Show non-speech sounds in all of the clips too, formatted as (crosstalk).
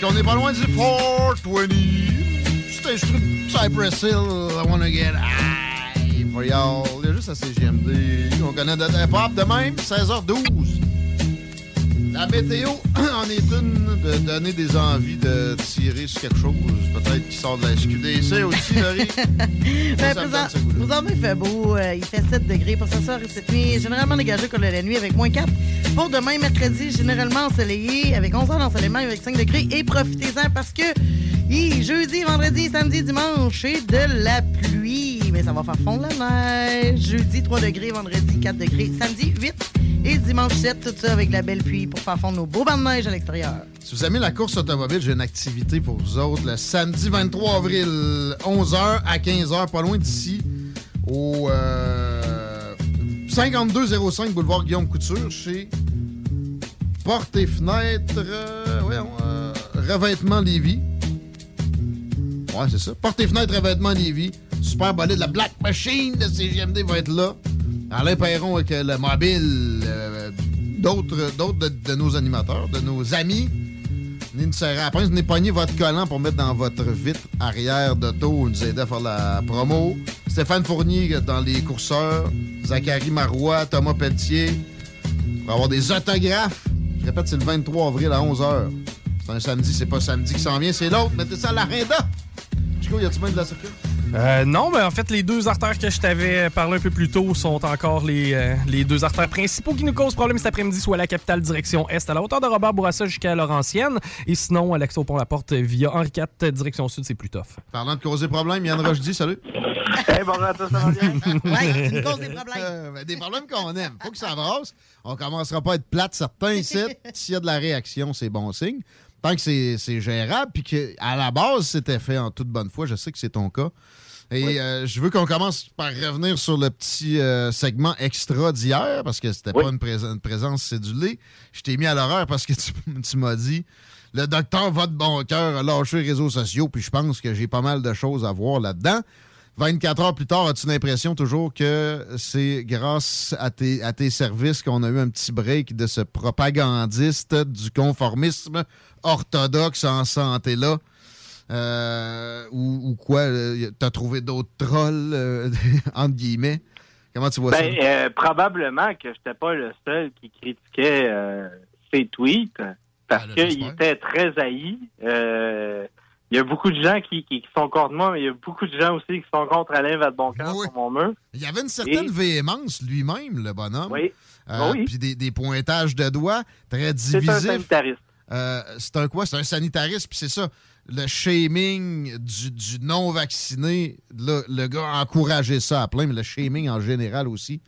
Parce qu'on n'est pas loin du 420. C'était Cypress Hill, I wanna get high for y'all. Il y a juste à CGMD. On connaît de hip-hop de même, 16h12. La météo (clears throat) en est une de donner des envies de tirer sur quelque chose. Peut-être qui sort de la SQDC aussi, Laurie. (laughs) Ben, présentement, il fait beau. euh, il fait 7 degrés pour ce soir et cette nuit. Généralement dégagé comme la nuit avec moins 4. Pour demain, mercredi, généralement ensoleillé avec 11 heures d'ensoleillement avec 5 degrés. Et profitez-en parce que hi, jeudi, vendredi, samedi, dimanche, c'est de la pluie. Mais ça va faire fondre la neige. Jeudi, 3 degrés. Vendredi, 4 degrés. Samedi, 8. Dimanche 7, tout ça avec la belle pluie pour faire fondre nos beaux bancs de neige à l'extérieur. Si vous aimez la course automobile, j'ai une activité pour vous autres. Le samedi 23 avril, 11h à 15h, pas loin d'ici, au euh, 5205 boulevard Guillaume Couture, chez Porte et Fenêtres, euh, voyons, euh, Revêtement Lévis. Ouais, c'est ça. Porte et Fenêtres, Revêtement Lévis. Super bolide. La Black Machine de CGMD va être là. Alain Perron avec euh, le mobile. D'autres de, de nos animateurs, de nos amis. Venez nous serrer pince. Venez pogner votre collant pour mettre dans votre vitre arrière d'auto. nous aider à faire la promo. Stéphane Fournier dans les courseurs. Zachary Marois, Thomas Pelletier. Pour avoir des autographes. Je répète, c'est le 23 avril à 11h. C'est un samedi, c'est pas samedi qui s'en vient, c'est l'autre. Mettez ça à l'agenda. Chico, y a-tu bien de la circule? Euh, non, mais en fait, les deux artères que je t'avais parlé un peu plus tôt sont encore les, euh, les deux artères principaux qui nous causent problème cet après-midi, soit la capitale direction Est à la hauteur de Robert Bourassa jusqu'à Laurentienne, et sinon, à l'accès au pont-la-porte via Henri IV direction Sud, c'est plus tough. Parlant de causer problème, Yann Rochdy, salut. (laughs) Hey, bonjour à tous, ça va bien? (laughs) Ouais, tu nous causes des problèmes. Euh, ben, des problèmes qu'on aime. Faut que ça brasse. On commencera pas à être plate certains ici. (laughs) S'il y a de la réaction, c'est bon signe. Tant que c'est gérable, puis qu'à la base, c'était fait en toute bonne foi. Je sais que c'est ton cas. Et euh, je veux qu'on commence par revenir sur le petit euh, segment extra d'hier, parce que c'était Oui. pas une, prés- une présence cédulée. Je t'ai mis à l'horreur parce que tu, (laughs) tu m'as dit le docteur va de bon cœur a lâché les réseaux sociaux, puis je pense que j'ai pas mal de choses à voir là-dedans. 24 heures plus tard, as-tu l'impression toujours que c'est grâce à tes, à tes services qu'on a eu un petit break de ce propagandiste du conformisme orthodoxe en santé-là? Euh, ou, ou quoi? euh, T'as trouvé d'autres trolls, euh, (laughs) entre guillemets? Comment tu vois Ben, ça? euh, probablement que j'étais pas le seul qui critiquait euh, ses tweets parce Ah, là, qu'il était très haï. Il y a beaucoup de gens qui, qui, qui sont contre moi, mais il y a beaucoup de gens aussi qui sont contre Alain Vadeboncoeur Oui. sur mon mur. Il y avait une certaine et- véhémence lui-même, le bonhomme. Oui, Euh, oui. Puis des, des pointages de doigts très c'est un divisifs. sanitariste. Euh, c'est un quoi? C'est un sanitariste, puis c'est ça. Le shaming du, du non-vacciné, le gars a encouragé ça à plein, mais le shaming en général aussi.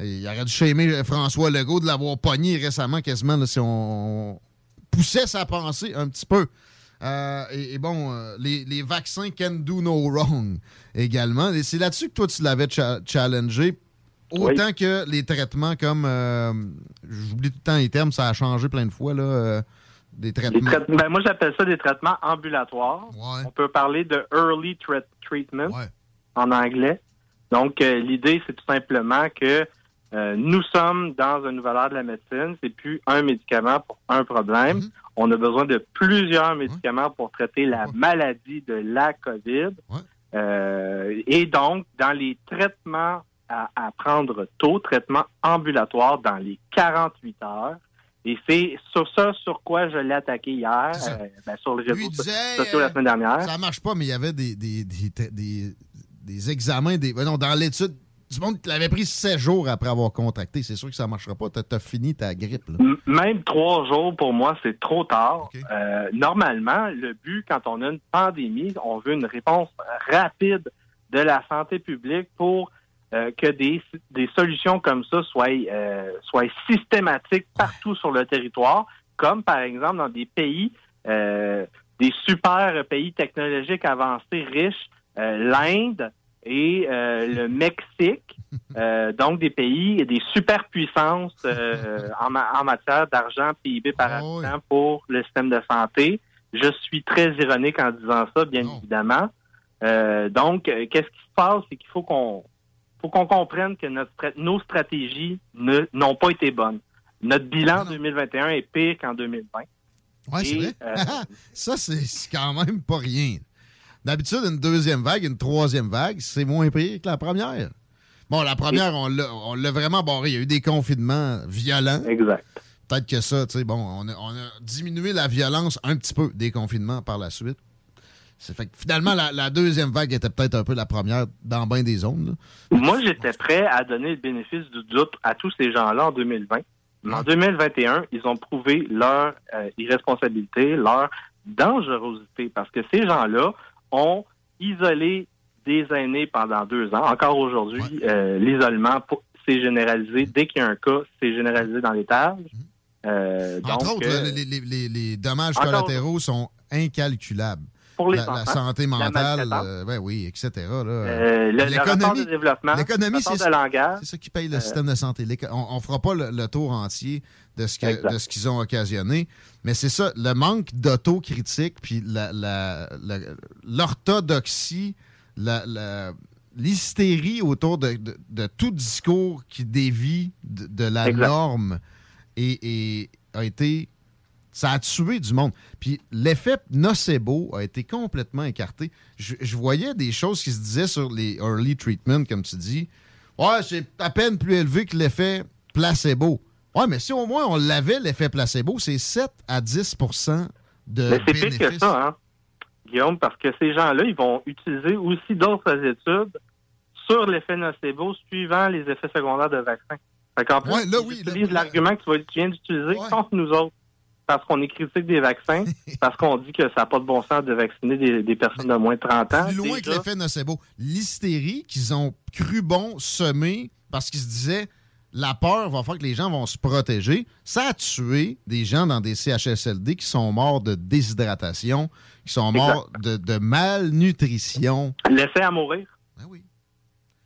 Il aurait dû shamer François Legault de l'avoir pogné récemment, quasiment, là, si on poussait sa pensée un petit peu. Euh, et, et bon, euh, les, les vaccins can do no wrong également. Et c'est là-dessus que toi, tu l'avais cha- challengé. Autant que les traitements comme. euh, J'oublie tout le temps les termes, ça a changé plein de fois, là. des traitements. ben, moi, j'appelle ça des traitements ambulatoires. Ouais. On peut parler de early treatment Ouais. en anglais. Donc, l'idée, c'est tout simplement que Euh, nous sommes dans un nouvel ère de la médecine. C'est plus un médicament pour un problème. Mhm. On a besoin de plusieurs médicaments pour traiter la maladie de la COVID. Euh, et donc, dans les traitements à, à prendre tôt, traitements ambulatoires dans les 48 heures. Et c'est sur ça sur quoi je l'ai attaqué hier, euh, ben, sur il disait, sociaux la semaine dernière. Ça marche pas, mais il y avait des, des, des, des- des examens. Des, ben non, dans l'étude, du monde qui l'avait pris 16 jours après avoir contracté. C'est sûr que ça marchera pas. T'as as fini ta grippe. Là. Même trois jours, pour moi, c'est trop tard. Euh, normalement, le but, quand on a une pandémie, on veut une réponse rapide de la santé publique pour euh, que des, des solutions comme ça soient, euh, soient systématiques partout sur le territoire, comme par exemple dans des pays, euh, des super pays technologiques avancés, riches, euh, l'Inde et euh, le Mexique. Euh, donc des pays et des superpuissances euh, (laughs) en, ma- en matière d'argent PIB par habitant pour le système de santé. Je suis très ironique en disant ça, bien évidemment. Donc, qu'est-ce qui se passe, c'est qu'il faut qu'on faut qu'on comprenne que notre nos stratégies n'ont pas été bonnes. Notre bilan 2021 est pire qu'en 2020. Ouais, c'est vrai. (laughs) ça, c'est quand même pas rien. D'habitude, une deuxième vague, une troisième vague, c'est moins pire que la première. Bon, la première, on l'a vraiment barré. Il y a eu des confinements violents. Exact. Peut-être que ça, tu sais, bon, on a, on a diminué la violence un petit peu des confinements par la suite. C'est fait que finalement, la, la deuxième vague était peut-être un peu la première dans bien des zones. là. Moi, j'étais prêt à donner le bénéfice du doute à tous ces gens-là en 2020. Mais en 2021, ils ont prouvé leur euh, irresponsabilité, leur dangerosité, parce que ces gens-là ont isolé des aînés pendant deux ans. Encore aujourd'hui, euh, l'isolement s'est généralisé. Dès qu'il y a un cas, c'est généralisé dans l'étage. Euh, Entre donc, autres, euh, les, les- dommages collatéraux sont incalculables. Pour les la, la santé mentale, euh, ben oui, etc. Euh, développement, l'économie, rapport c'est ça qui paye le Euh, système de santé. On, on fera pas le, le tour entier de ce qu'ils ont occasionné, mais c'est ça, le manque d'autocritique, puis l'orthodoxie, la- l'hystérie autour de, de- de tout discours qui dévie de, de la Exact. norme et, et a été ça a tué du monde. Puis l'effet nocebo a été complètement écarté. Je, je voyais des choses qui se disaient sur les early treatment, comme tu dis. Ouais, c'est à peine plus élevé que l'effet placebo. Ouais, mais si au moins on l'avait, l'effet placebo, c'est 7 à 10% de Mais c'est pire que ça, hein, Guillaume, parce que ces gens-là, ils vont utiliser aussi d'autres études sur l'effet nocebo suivant les effets secondaires de vaccins. Fait qu'en plus, Ouais, là, ils oui, utilisent l'argument que tu viens d'utiliser contre nous autres. Parce qu'on est critique des vaccins, (laughs) parce qu'on dit que ça n'a pas de bon sens de vacciner des, des personnes de moins de 30 ans. Plus loin que l'effet nocebo. L'hystérie qu'ils ont cru bon semer parce qu'ils se disaient la peur va faire que les gens vont se protéger. Ça a tué des gens dans des CHSLD qui sont morts de déshydratation, qui sont morts de, de malnutrition. Laisser à mourir. Ben oui.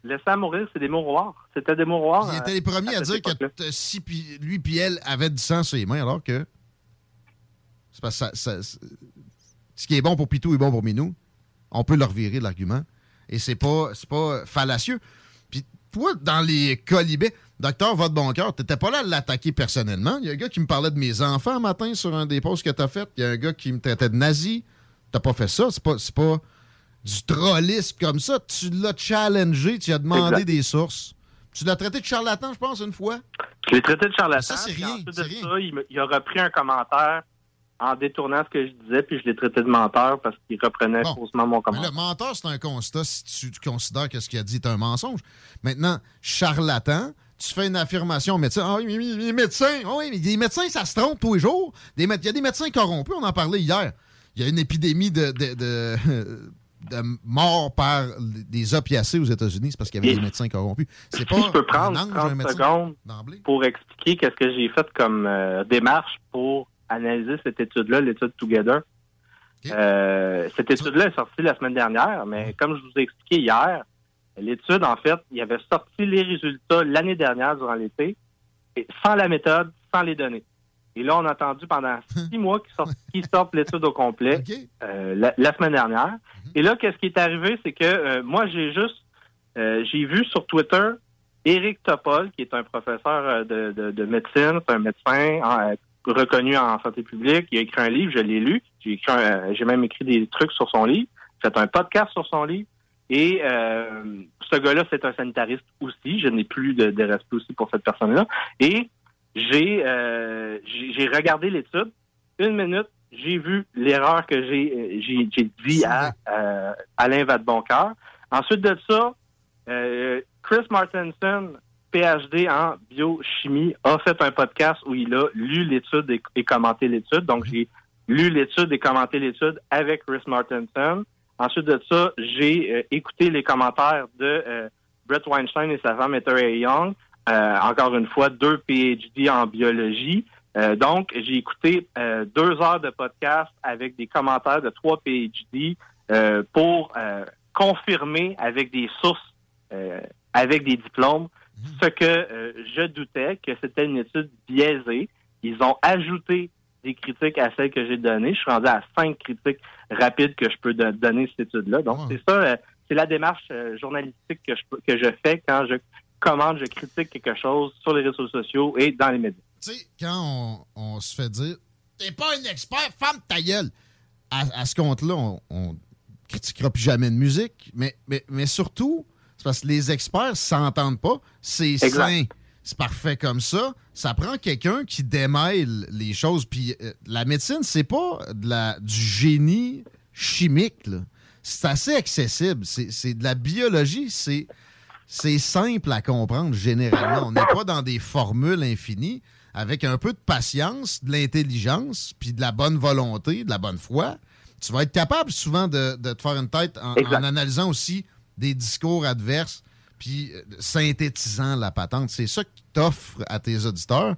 Laisser à mourir, c'est des mouroirs. C'était des mouroirs. Ils étaient les premiers à dire que si lui puis elle avaient du sang sur les mains, alors que parce que ça- ce qui est bon pour Pitou est bon pour Minou. On peut leur virer de l'argument. Et c'est pas, pas fallacieux. Puis toi, dans les colibets, docteur Votre Bon Cœur, t'étais pas là à l'attaquer personnellement. Il y a un gars qui me parlait de mes enfants un matin sur un des posts que t'as fait. Il y a un gars qui me traitait de nazi. T'as pas fait ça. C'est pas, c'est pas du trollisme comme ça. Tu l'as challengé, tu as demandé Exact. des sources. Tu l'as traité de charlatan, je pense, une fois. Je l'ai traité de charlatan. Ça, c'est rien, ensuite c'est de rien. ça, il, me- il a repris un commentaire en détournant ce que je disais, puis je l'ai traité de menteur parce qu'il reprenait faussement mon commentaire. le menteur, c'est un constat si tu considères que ce qu'il a dit est un mensonge. Maintenant, charlatan, tu fais une affirmation au médecin. Ah oui, mais mais les médecins, ah oui, mais des médecins, ça se trompe tous les jours. Il y a des médecins corrompus, on en parlait hier. Il y a une épidémie de, de, de, (laughs) de morts par des opiacés aux États-Unis, c'est parce qu'il y avait Et- des médecins corrompus. C'est pas je peux un prendre un 30 médecin. secondes pour expliquer qu'est-ce que j'ai fait comme euh, démarche pour analyser cette étude-là, l'étude Together. Euh, cette étude-là est sortie la semaine dernière, mais comme je vous ai expliqué hier, l'étude, en fait, il avait sorti les résultats l'année dernière durant l'été, et sans la méthode, sans les données. Et là, on a attendu pendant (laughs) six mois qu'ils sortent, qu'ils sortent l'étude au complet euh, la, la semaine dernière. Et là, qu'est-ce qui est arrivé, c'est que euh, moi, j'ai juste, j'ai vu sur Twitter Éric Topol, qui est un professeur de, de, médecine, c'est un médecin reconnu en santé publique. Il a écrit un livre, je l'ai lu. J'ai écrit j'ai même écrit des trucs sur son livre. Fait un podcast sur son livre. Et euh, ce gars-là, c'est un sanitariste aussi. Je n'ai plus de, de, respect aussi pour cette personne-là. Et j'ai euh, j'ai regardé l'étude. Une minute, j'ai vu l'erreur que j'ai j'ai dit à euh, Alain Vadeboncoeur. Ensuite de ça, euh, Chris Martinson, PhD en biochimie, a fait un podcast où il a lu l'étude et, commenté l'étude. Donc, j'ai lu l'étude et commenté l'étude avec Chris Martinson. Ensuite de ça, j'ai euh, écouté les commentaires de euh, Brett Weinstein et sa femme Etheray Young. Euh, encore une fois, deux PhD en biologie. donc, j'ai écouté deux heures de podcast avec des commentaires de trois PhD pour confirmer avec des sources, avec des diplômes. Ce que je doutais que c'était une étude biaisée. Ils ont ajouté des critiques à celles que j'ai données. Je suis rendu à cinq critiques rapides que je peux donner cette étude-là. Donc, c'est ça, euh, c'est la démarche euh, journalistique que je, que je fais quand je commande, je critique quelque chose sur les réseaux sociaux et dans les médias. Tu sais, quand on, se fait dire T'es pas un expert, femme ta gueule! À, ce compte-là, on, on critiquera plus jamais de musique, mais, mais, mais surtout, c'est parce que les experts s'entendent pas. C'est sain c'est parfait comme ça. Ça prend quelqu'un qui démêle les choses. Puis euh, la médecine, c'est pas de la, du génie chimique. C'est assez accessible. C'est de la biologie. C'est c'est simple à comprendre généralement. On n'est pas dans des formules infinies. Avec un peu de patience, de l'intelligence, puis de la bonne volonté, de la bonne foi, tu vas être capable souvent de, te faire une tête en analysant aussi des discours adverses puis euh, synthétisant la patente. C'est ça que t'offres à tes auditeurs.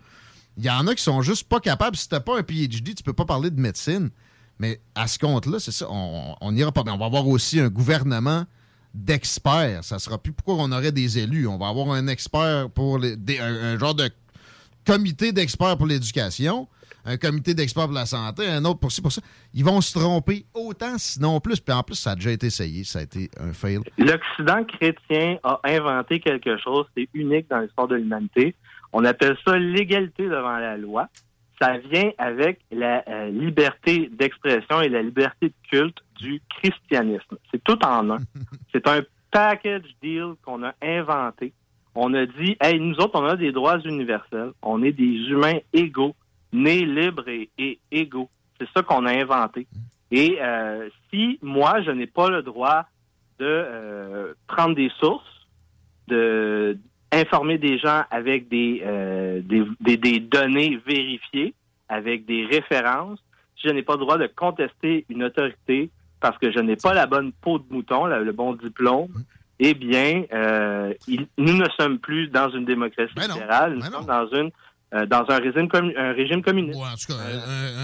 Il y en a qui sont juste pas capables. Si t'as pas un PhD, tu peux pas parler de médecine. Mais à ce compte-là, c'est ça, on n'ira pas. On va avoir aussi un gouvernement d'experts. Ça sera plus pourquoi on aurait des élus. On va avoir un expert pour les, un, genre de comité d'experts pour l'éducation un comité d'experts pour la santé, un autre pour ci, pour ça. Ils vont se tromper autant, sinon plus. Puis en plus, ça a déjà été essayé. Ça a été un fail. L'Occident chrétien a inventé quelque chose. C'est unique dans l'histoire de l'humanité. On appelle ça l'égalité devant la loi. Ça vient avec la euh, liberté d'expression et la liberté de culte du christianisme. C'est tout en un. (laughs) C'est un package deal qu'on a inventé. On a dit, hey, nous autres, on a des droits universels. On est des humains égaux nés libres et, égaux. C'est ça qu'on a inventé. Et euh, si moi, je n'ai pas le droit de euh, prendre des sources, de informer des gens avec des, euh, des, des, données vérifiées, avec des références, si je n'ai pas le droit de contester une autorité parce que je n'ai pas la bonne peau de mouton, le bon diplôme, eh bien, nous ne sommes plus dans une démocratie ben libérale, nous ben sommes dans une euh, dans un régime, un régime communiste. en tout cas,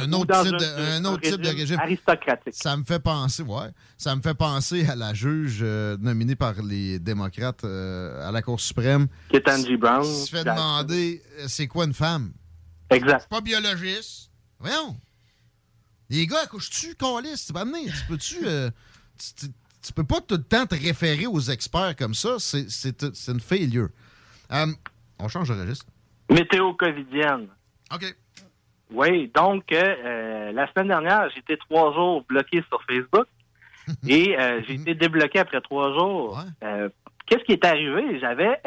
un, autre, type de, un autre type de régime. Aristocratique. Ça me fait penser, ouais, ça me fait penser à la juge euh, nominée par les démocrates euh, à la Cour suprême. Ketanji Brown. Qui se fait demander c'est quoi une femme? Exact. Pas biologiste. Voyons. Les gars, accouches-tu, Calis? Tu peux-tu. tu, tu, peux pas tout le temps te référer aux experts comme ça. C'est une failure. on change de registre. Météo covidienne. OK. Oui, donc euh, la semaine dernière, j'étais trois jours bloqué sur Facebook (laughs) et euh, j'ai été débloqué après trois jours. Euh, qu'est-ce qui est arrivé? J'avais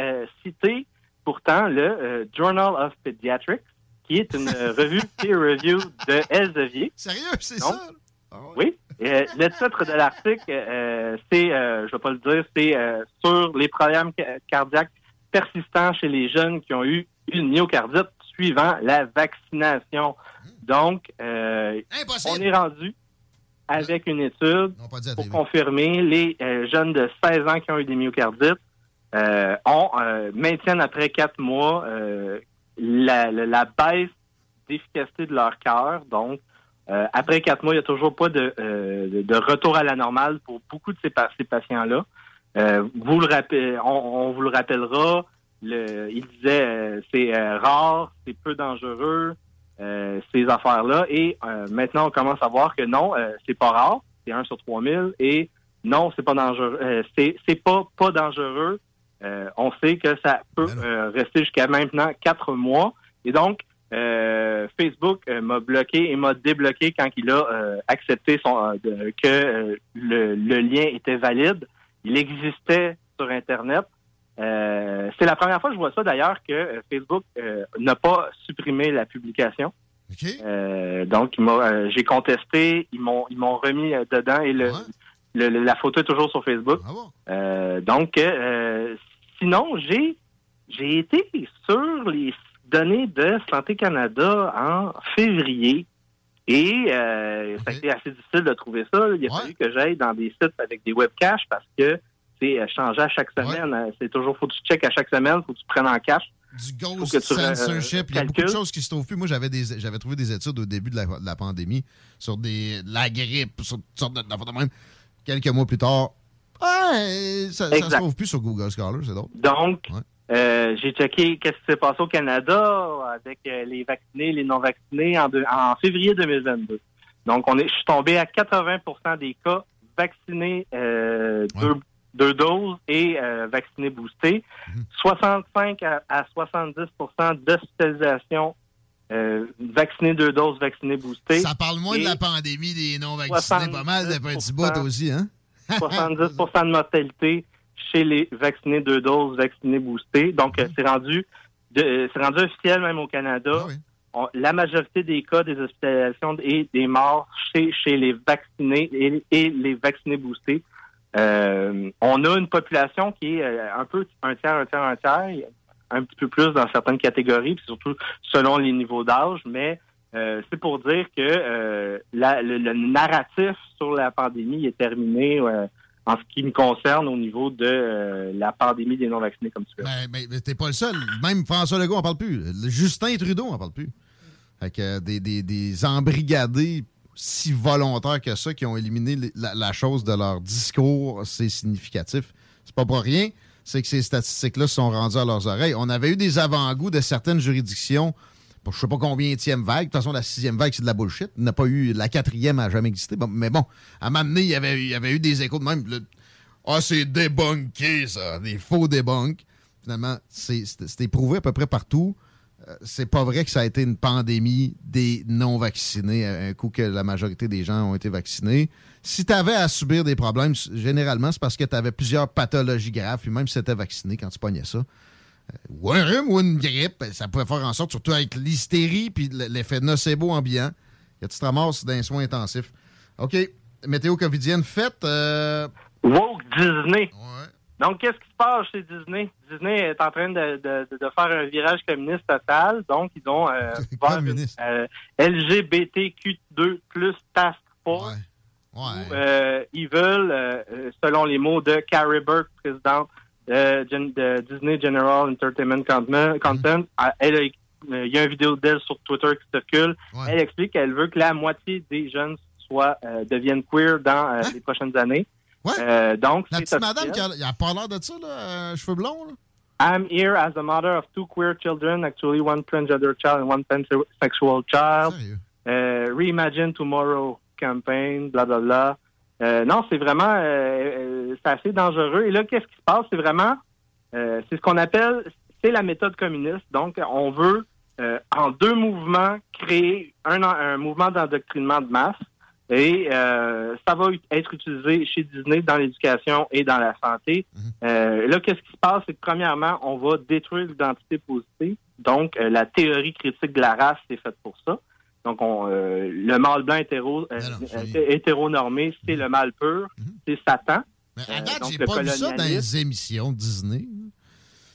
cité pourtant le Journal of Pediatrics, qui est une revue (laughs) peer review de Elsevier. Sérieux, c'est ça? Ah oui. le titre de l'article, c'est, je vais pas le dire, c'est sur les problèmes cardiaques persistants chez les jeunes qui ont eu une myocardite suivant la vaccination. Donc, euh, on est rendu avec une étude pour confirmer les euh, jeunes de 16 ans qui ont eu des myocardites euh, on maintiennent après quatre mois la, baisse d'efficacité de leur cœur. Donc, après quatre mois, il n'y a toujours pas de, retour à la normale pour beaucoup de ces, patients-là. vous le rappelez, on, vous le rappellera, il disait euh, c'est euh, rare, c'est peu dangereux, euh, ces affaires-là. Et maintenant, on commence à voir que non, c'est pas rare, c'est 1 sur 3000. Et non, c'est pas dangereux. c'est pas pas dangereux. on sait que ça peut Ben rester jusqu'à maintenant quatre mois. Et donc, Facebook m'a bloqué et m'a débloqué quand il a accepté son, de- que le, le lien était valide. Il existait sur Internet. Euh, c'est la première fois que je vois ça d'ailleurs que euh, Facebook euh, n'a pas supprimé la publication. OK? Euh, donc, euh, j'ai contesté, ils m'ont, ils m'ont remis dedans et le, Ouais. le- le- la photo est toujours sur Facebook. Ah bon? Euh, donc, euh, sinon, j'ai, j'ai été sur les données de Santé Canada en février et euh, ça a été assez difficile de trouver ça. Il a Ouais. fallu que j'aille dans des sites avec des webcaches parce que euh, changé à chaque semaine. Euh, C'est toujours, faut que tu checkes à chaque semaine, faut que tu prennes en cache. Du Faut ghost que tu, censorship. Il y a beaucoup de choses qui se trouvent plus. Moi, j'avais des j'avais trouvé des études au début de la, de la pandémie sur des, la grippe, sur toutes sortes de, de même. Quelques mois plus tard, ouais, ça, ça se trouve plus sur Google Scholar, c'est d'autres. Donc, Ouais. euh, j'ai checké qu'est-ce qui s'est passé au Canada avec euh, les vaccinés, les non vaccinés en, deux- en février 2022. Donc, on est, je suis tombé à 80% des cas vaccinés euh, Ouais. deux, deux doses et euh, vaccinés boostés. Mhm. 65 à, à 70% d'hospitalisation euh, vaccinés deux doses, vaccinés boostés. Ça parle moins de la pandémie des non-vaccinés, pas mal de petits bouts 70%. aussi, hein? (laughs) 70 de mortalité chez les vaccinés deux doses, vaccinés boostés. Donc, euh, c'est rendu, de- euh, c'est rendu officiel même au Canada. Ah oui. On- la majorité des cas des hospitalisations et des morts chez, chez les vaccinés et, et les vaccinés boostés. Euh, on a une population qui est euh, un peu un tiers, un tiers, un tiers, un petit peu plus dans certaines catégories, puis surtout selon les niveaux d'âge, mais euh, c'est pour dire que le, narratif sur la pandémie est terminé en ce qui me concerne au niveau de la pandémie des non-vaccinés, comme tu veux. Ben, ben, mais t'es pas le seul. Même François Legault en parle plus. Justin Trudeau en parle plus. Fait que des, des, des embrigadés si volontaires que ça qui ont éliminé la, chose de leur discours, c'est significatif. C'est pas pour rien. C'est que ces statistiques-là sont rendues à leurs oreilles. On avait eu des avant-goûts de certaines juridictions pour je sais pas combien vague. De toute façon, la sixième vague, c'est de la bullshit. N'a pas eu. La quatrième n'a jamais existé. Mais bon, à un donné, il y avait, il y avait eu des échos de même. Ah, c'est débunké, ça. Des faux débunks. Finalement, c'est éprouvé à peu près partout. Euh, c'est pas vrai que ça a été une pandémie des non-vaccinés, à un coup que la majorité des gens ont été vaccinés. Si tu avais à subir des problèmes, généralement, c'est parce que tu avais plusieurs pathologies graves, puis même si tu étais vacciné quand tu pognais ça, euh, ou un rhume ou une grippe, ben, ça pouvait faire en sorte, surtout avec l'hystérie puis l'effet nocebo ambiant, que tu te ramasses dans les soins intensifs. OK, météo covidienne faite. euh, Woke Disney. ouais. Donc, qu'est-ce qui se passe chez Disney? Disney est en train de, de- de faire un virage communiste total. Donc, ils ont euh, (laughs) vers une, Communiste. euh, LGBTQ2 plus task force. Ouais. Ouais. où, euh, ils veulent, euh, selon les mots de Carrie Burke, présidente de Disney General Entertainment Content, ah, elle a- il y a une vidéo d'elle sur Twitter qui circule. Ouais. Elle explique qu'elle veut que la moitié des jeunes soient euh, deviennent queer dans euh, Hein? les prochaines années. Ouais. Euh, donc, La petite madame qui a, a pas l'air de ça, là, euh, cheveux blonds, là. I'm here as a mother of two queer children, actually one transgender child and one pansexual child. Euh, Reimagine Tomorrow campaign, bla bla bla. Euh, non, c'est vraiment, euh, euh, c'est assez dangereux. Et là, qu'est-ce qui se passe? C'est vraiment, c'est ce qu'on appelle, c'est la méthode communiste. Donc, on veut en deux mouvements créer un, un mouvement d'endoctrinement de masse. Et euh, ça va être utilisé chez Disney dans l'éducation et dans la santé. Euh, là, qu'est-ce qui se passe? C'est que premièrement, on va détruire l'identité positive. Donc, euh, la théorie critique de la race, c'est faite pour ça. Donc, on, le mâle blanc hétéro, Ben c'est- hétéronormé, c'est le mâle pur, c'est Satan. Mais à date, j'ai le pas vu ça dans les émissions Disney.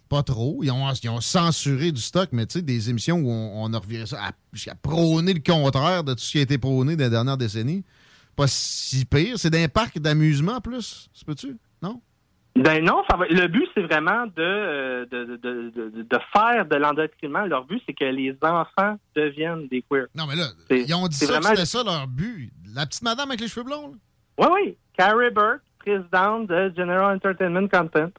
Pas trop. Ils ont, ils ont censuré du stock, mais tu sais, des émissions où on, on a reviré ça à, jusqu'à prôner le contraire de tout ce qui a été prôné dans les dernières décennies. Pas si pire. C'est d'un parc d'amusement en plus. C'est peux-tu? Non? Ben non, ça va, le but, c'est vraiment de, euh, de, de, de, de- faire de l'endoctrinement. Leur but, c'est que les enfants deviennent des queers. Non, mais là, C'est- ils ont dit ça que vraiment- c'était ça leur but. La petite madame avec les cheveux blonds, là. Oui, oui. Carrie Burke, présidente de General Entertainment Content.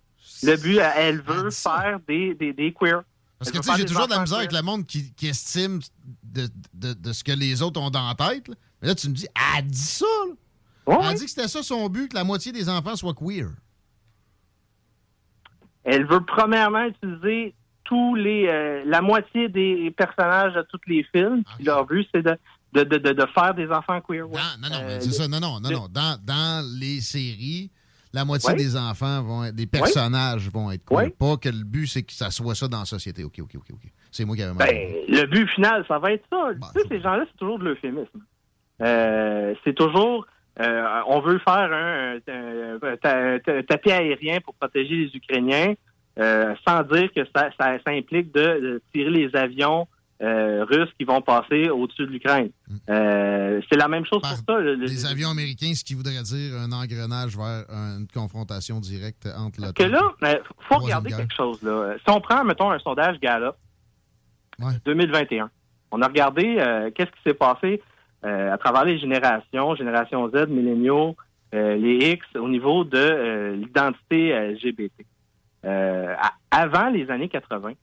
Le but, elle- elle veut ça. faire des, des, des queers. Parce que, tu sais, j'ai toujours de la misère avec le monde qui, qui estime de, de- de ce que les autres ont dans la tête. là. Mais là, tu me dis, elle dit ça, là. Ouais, Elle dit que c'était ça son but, que la moitié des enfants soient queer. Elle veut premièrement utiliser tous les euh, la moitié des personnages de tous les films. Leur but, c'est de de, de, de, faire des enfants queer. non, non, euh, c'est ça. Non, non, non, non. Dans, dans les séries, la moitié des enfants vont être, des personnages vont être queer. Pas que le but, c'est que ça soit ça dans la société. OK, OK, OK, OK. C'est moi qui avais. Ben, le but final, ça va être ça. Bah, tu sais, ces gens-là, c'est toujours de l'euphémisme. Euh, c'est toujours, euh, on veut faire un, tapis aérien pour protéger les Ukrainiens, euh, sans dire que ça, ça, implique de, tirer les avions russes qui vont passer au-dessus de l'Ukraine. Mm. c'est la même chose pour ça. les avions américains, ce qui voudrait dire un engrenage vers une confrontation directe entre l'OTAN. Que là, il faut regarder quelque chose. Là. Si on prend, mettons, un sondage Gallup 2021, on a regardé qu'est-ce qui s'est passé euh, à travers les générations, génération Z, milléniaux, euh, les X, au niveau de euh, l'identité LGBT. avant les années 80,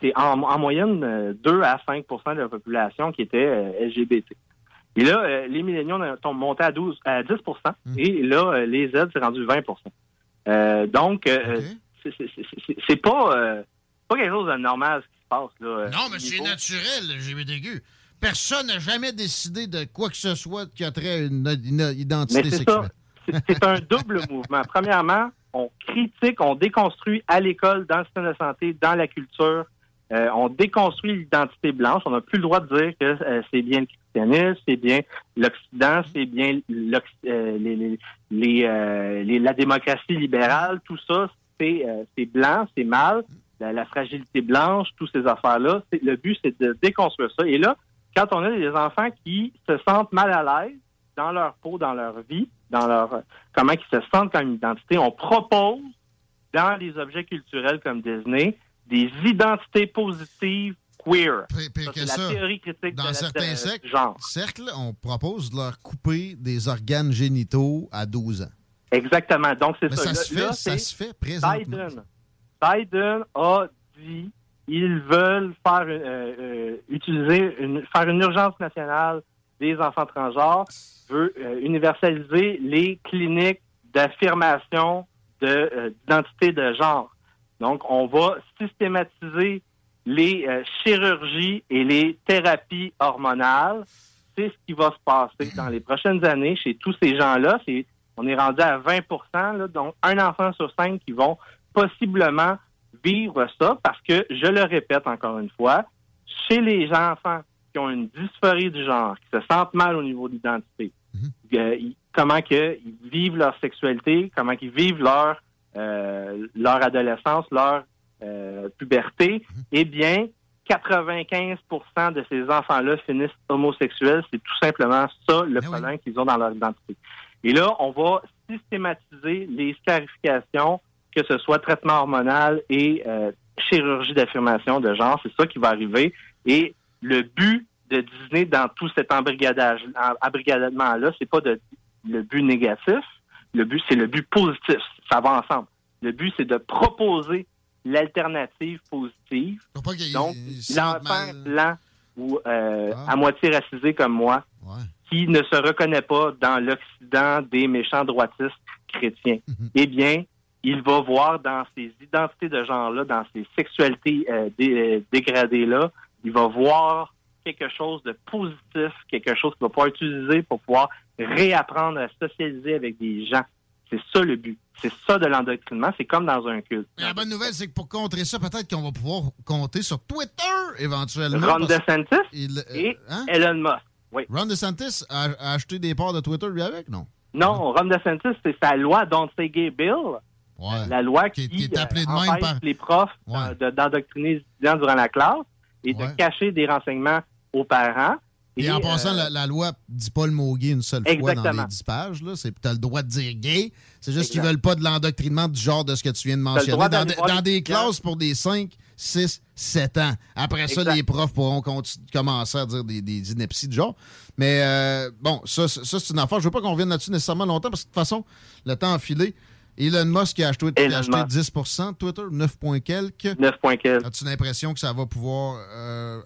c'est en, moyenne 2 à 5% de la population qui était LGBT. Et là, les milléniaux sont montés à 12 à 10 mmh. et là, les Z, c'est rendu 20% Donc, c'est pas, pas quelque chose de normal ce qui se passe. Là, non, mais c'est naturel, le LGBTQ personne n'a jamais décidé de quoi que ce soit qui a trait à une, identité sexuelle. C'est un double (laughs) mouvement. Premièrement, on critique, on déconstruit à l'école, dans le système de santé, dans la culture. Euh, on déconstruit l'identité blanche. On n'a plus le droit de dire que euh, c'est bien le christianisme, c'est bien l'Occident, c'est bien euh, les, la démocratie libérale. Tout ça, c'est blanc, c'est mal. La, la, fragilité blanche, toutes ces affaires-là. Le but, c'est de déconstruire ça. Et là, quand on a des enfants qui se sentent mal à l'aise dans leur peau, dans leur vie, dans leur comment ils se sentent comme identité, on propose dans les objets culturels comme Disney des identités positives queer. c'est la théorie critique dans certains cercles, on propose de leur couper des organes génitaux à 12 ans. Exactement. Donc c'est ça. Ça, se fait, ça se fait présentement. Biden, Biden a dit ils veulent faire euh, euh, utiliser une, faire une urgence nationale des enfants transgenres, veut euh, universaliser les cliniques d'affirmation d'identité de, genre. Donc, on va systématiser les chirurgies et les thérapies hormonales. C'est ce qui va se passer dans les prochaines années chez tous ces gens-là. On est rendu à 20 là, donc un enfant sur cinq qui vont possiblement vivre ça parce que, je le répète encore une fois, chez les enfants qui ont une dysphorie du genre, qui se sentent mal au niveau de l'identité, mhm. euh, comment que, ils vivent leur sexualité, comment qu'ils vivent leur, euh, leur adolescence, leur euh, puberté, mhm. eh bien, 95% de ces enfants-là finissent homosexuels. C'est tout simplement ça le ben problème qu'ils ont dans leur identité. Et là, on va systématiser les scarifications que ce soit traitement hormonal et euh, chirurgie d'affirmation de genre. C'est ça qui va arriver. Et le but de Disney dans tout cet embrigadage, embrigadement-là, c'est pas de, le but négatif. Le but, c'est le but positif. Ça va ensemble. Le but, c'est de proposer l'alternative positive. Donc, l'enfant blanc ou euh, ah. à moitié racisé comme moi, qui ne se reconnaît pas dans l'Occident des méchants droitistes chrétiens, mhm. eh bien, il va voir dans ces identités de genre-là, dans ces sexualités euh, euh, dégradées-là, il va voir quelque chose de positif, quelque chose qu'il va pouvoir utiliser pour pouvoir réapprendre à socialiser avec des gens. C'est ça le but. C'est ça de l'endoctrinement. C'est comme dans un culte. la bonne nouvelle, c'est que pour contrer ça, peut-être qu'on va pouvoir compter sur Twitter éventuellement. Ron DeSantis euh, et hein? Elon Musk. Oui. Ron DeSantis a, acheté des parts de Twitter lui avec, non? Non, Ron DeSantis, c'est sa loi Don't Say Gay Bill la loi qui, qui, est appelée de euh, par... les profs euh, d'endoctriner les étudiants durant la classe et de cacher des renseignements aux parents. Et, en passant, euh, la, loi dit pas le mot gay une seule fois dans les 10 pages. Tu as le droit de dire gay. C'est juste qu'ils veulent pas de l'endoctrinement du genre de ce que tu viens de mentionner. Dans, des classes pour des 5, 6, 7 ans. Après ça, les profs pourront commencer à dire des, des inepties de genre. Mais bon, ça, ça c'est une affaire. Je veux pas qu'on revienne là-dessus nécessairement longtemps parce que de toute façon, le temps a filé. Elon Musk a acheté, a acheté 10 de Twitter, 9 points quelques. 9 points quelques. As-tu l'impression que ça va pouvoir euh,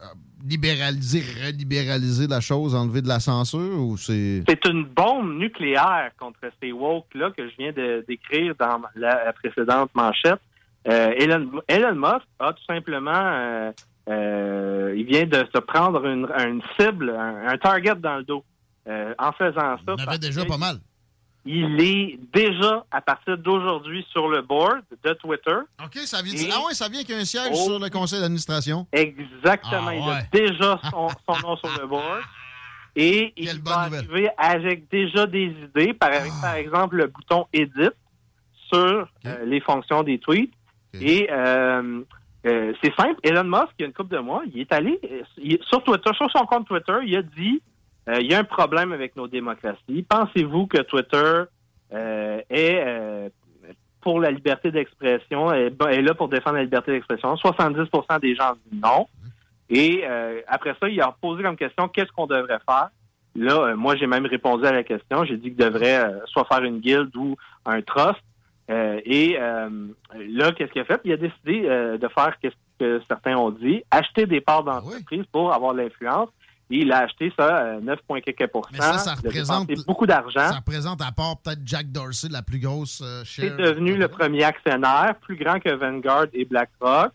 libéraliser, relibéraliser la chose, enlever de la censure ou c'est. C'est une bombe nucléaire contre ces woke-là que je viens de décrire dans la, précédente manchette. euh, Elon, Elon Musk a tout simplement, euh, euh, il vient de se prendre une, une cible, un, un target dans le dos. En faisant ça, On avait parce déjà pas mal. Il est déjà, à partir d'aujourd'hui, sur le board de Twitter. OK, ça vient, Et- ah ouais, ça vient qu'un siège Oh. sur le conseil d'administration. Exactement. Ah Il a déjà son, son nom sur le board. Et il va arriver avec déjà des idées, par, avec, par exemple le bouton Edit sur euh, les fonctions des tweets. Et euh, euh, c'est simple. Elon Musk, il y a une couple de mois, il est allé il- sur Twitter, sur son compte Twitter, il a dit il y a un problème avec nos démocraties. Pensez-vous que Twitter euh, est euh, pour la liberté d'expression, est, est là pour défendre la liberté d'expression? 70% des gens disent non. Et euh, après ça, il a posé comme question qu'est-ce qu'on devrait faire? Là, euh, moi, j'ai même répondu à la question. J'ai dit qu'il devrait euh, soit faire une guilde ou un trust. Euh, et euh, là, qu'est-ce qu'il a fait? Il a décidé euh, de faire ce que certains ont dit, acheter des parts d'entreprise pour avoir l'influence. Et il a acheté ça à 9, quelques pourcents. Mais ça, ça représente- beaucoup d'argent. Ça représente, à part peut-être Jack Dorsey, la plus grosse euh, C'est devenu le premier actionnaire, plus grand que Vanguard et BlackRock.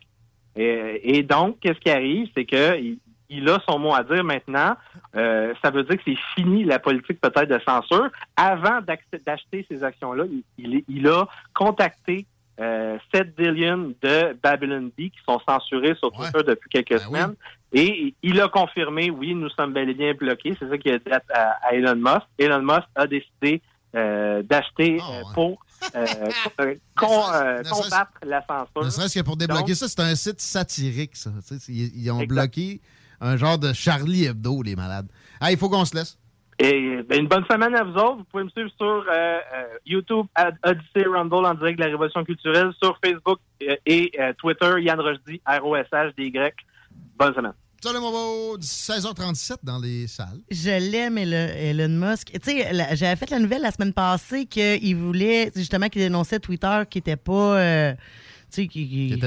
Et, et donc, qu'est-ce qui arrive, c'est que il, il a son mot à dire maintenant. Euh, ça veut dire que c'est fini la politique peut-être de censure. Avant d'acheter ces actions-là, il, il- il a contacté euh, 7 billions de Babylon B qui sont censurés sur Twitter depuis quelques semaines. Et il a confirmé, oui, nous sommes bel et bien bloqués. C'est ça qu'il a dit à, Elon Musk. Elon Musk a décidé euh, d'acheter euh, pour euh, (laughs) con- combattre la censure. Ne serait-ce que pour débloquer Donc, ça, c'est un site satirique, ça. Ils, ils ont Exact. bloqué un genre de Charlie Hebdo, les malades. Ah, il faut qu'on se laisse. Et ben, une bonne semaine à vous autres. Vous pouvez me suivre sur euh, YouTube, Odyssey Rumble en direct de la Révolution culturelle, sur Facebook et Twitter, Yann Rochdy, R-O-S-H-D-Y. Bonne semaine. Salut, mon beau. 16h37 dans les salles. Je l'aime, Elon Elon Musk. Tu sais, j'avais fait la nouvelle la semaine passée qu'il voulait, justement, qu'il dénonçait Twitter qui était pas. euh, tu sais, qui. qui-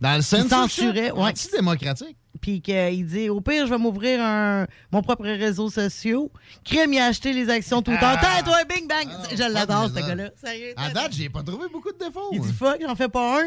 Dans le qui censorship, censurait. Ouais. Anti-démocratique. Puis qu'il dit, au pire, je vais m'ouvrir un, mon propre réseau social. Crème, il a acheté les actions Twitter. Ah. Tais, toi, bing bang. je l'adore, ce gars-là. Sérieux. À date, j'ai pas trouvé beaucoup de défauts. Il dit, fuck, j'en fais pas un.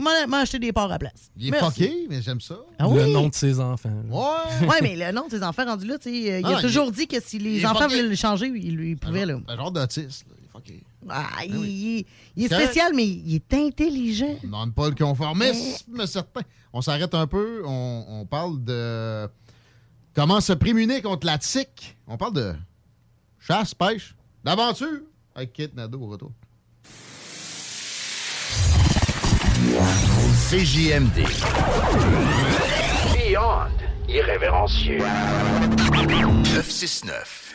M'en m'en acheter des parts à place. Il est Merci. fucké, mais j'aime ça. Ah Le nom de ses enfants. Ouais. Ouais, mais le nom de ses enfants rendus là, tu sais, euh, il Ah, a il toujours dit que si il les est enfants fucké. voulaient le changer, il, lui- pouvait, là. Un genre d'autiste. là. Il est fucké. Ah, il, oui. il- il est correct. spécial, mais il est intelligent. On demande pas le conformisme certain. On s'arrête un peu. On, on parle de comment se prémunir contre la tique. On parle de chasse, pêche, d'aventure avec Kate Nadeau au retour. CJMD. Beyond irrévérencieux. 969.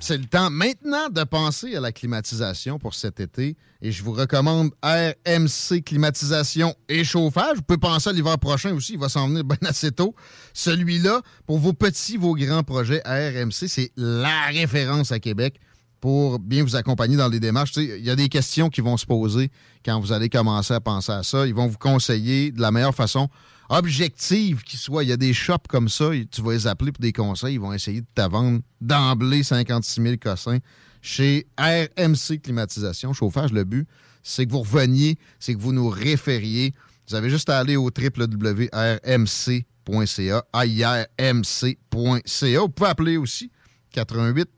c'est le temps maintenant de penser à la climatisation pour cet été. Et je vous recommande RMC Climatisation et Chauffage. Vous pouvez penser à l'hiver prochain aussi, il va s'en venir bien assez tôt. Celui-là, pour vos petits, vos grands projets, RMC, c'est la référence à Québec pour bien vous accompagner dans les démarches. Il y a des questions qui vont se poser quand vous allez commencer à penser à ça. Ils vont vous conseiller de la meilleure façon objective qui soit. Il y a des shops comme ça, tu vas les appeler pour des conseils, ils vont essayer de te vendre d'emblée 56 000 cossins chez RMC Climatisation, chauffage. Le but, c'est que vous reveniez, c'est que vous nous référiez. Vous avez juste à aller au www.rmc.ca, airmc.ca. Vous pouvez appeler aussi 88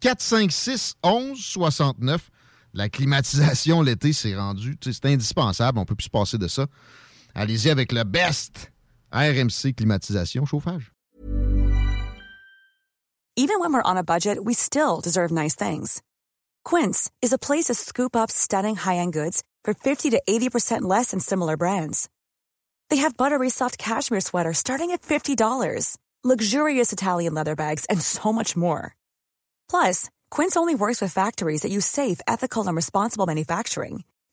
456 11 69. La climatisation l'été, c'est rendu, c'est indispensable. On ne peut plus se passer de ça. Allez-y avec le best RMC climatisation chauffage. Even when we're on a budget, we still deserve nice things. Quince is a place to scoop up stunning high-end goods for 50 to 80% less than similar brands. They have buttery soft cashmere sweaters starting at $50, luxurious Italian leather bags, and so much more. Plus, Quince only works with factories that use safe, ethical, and responsible manufacturing.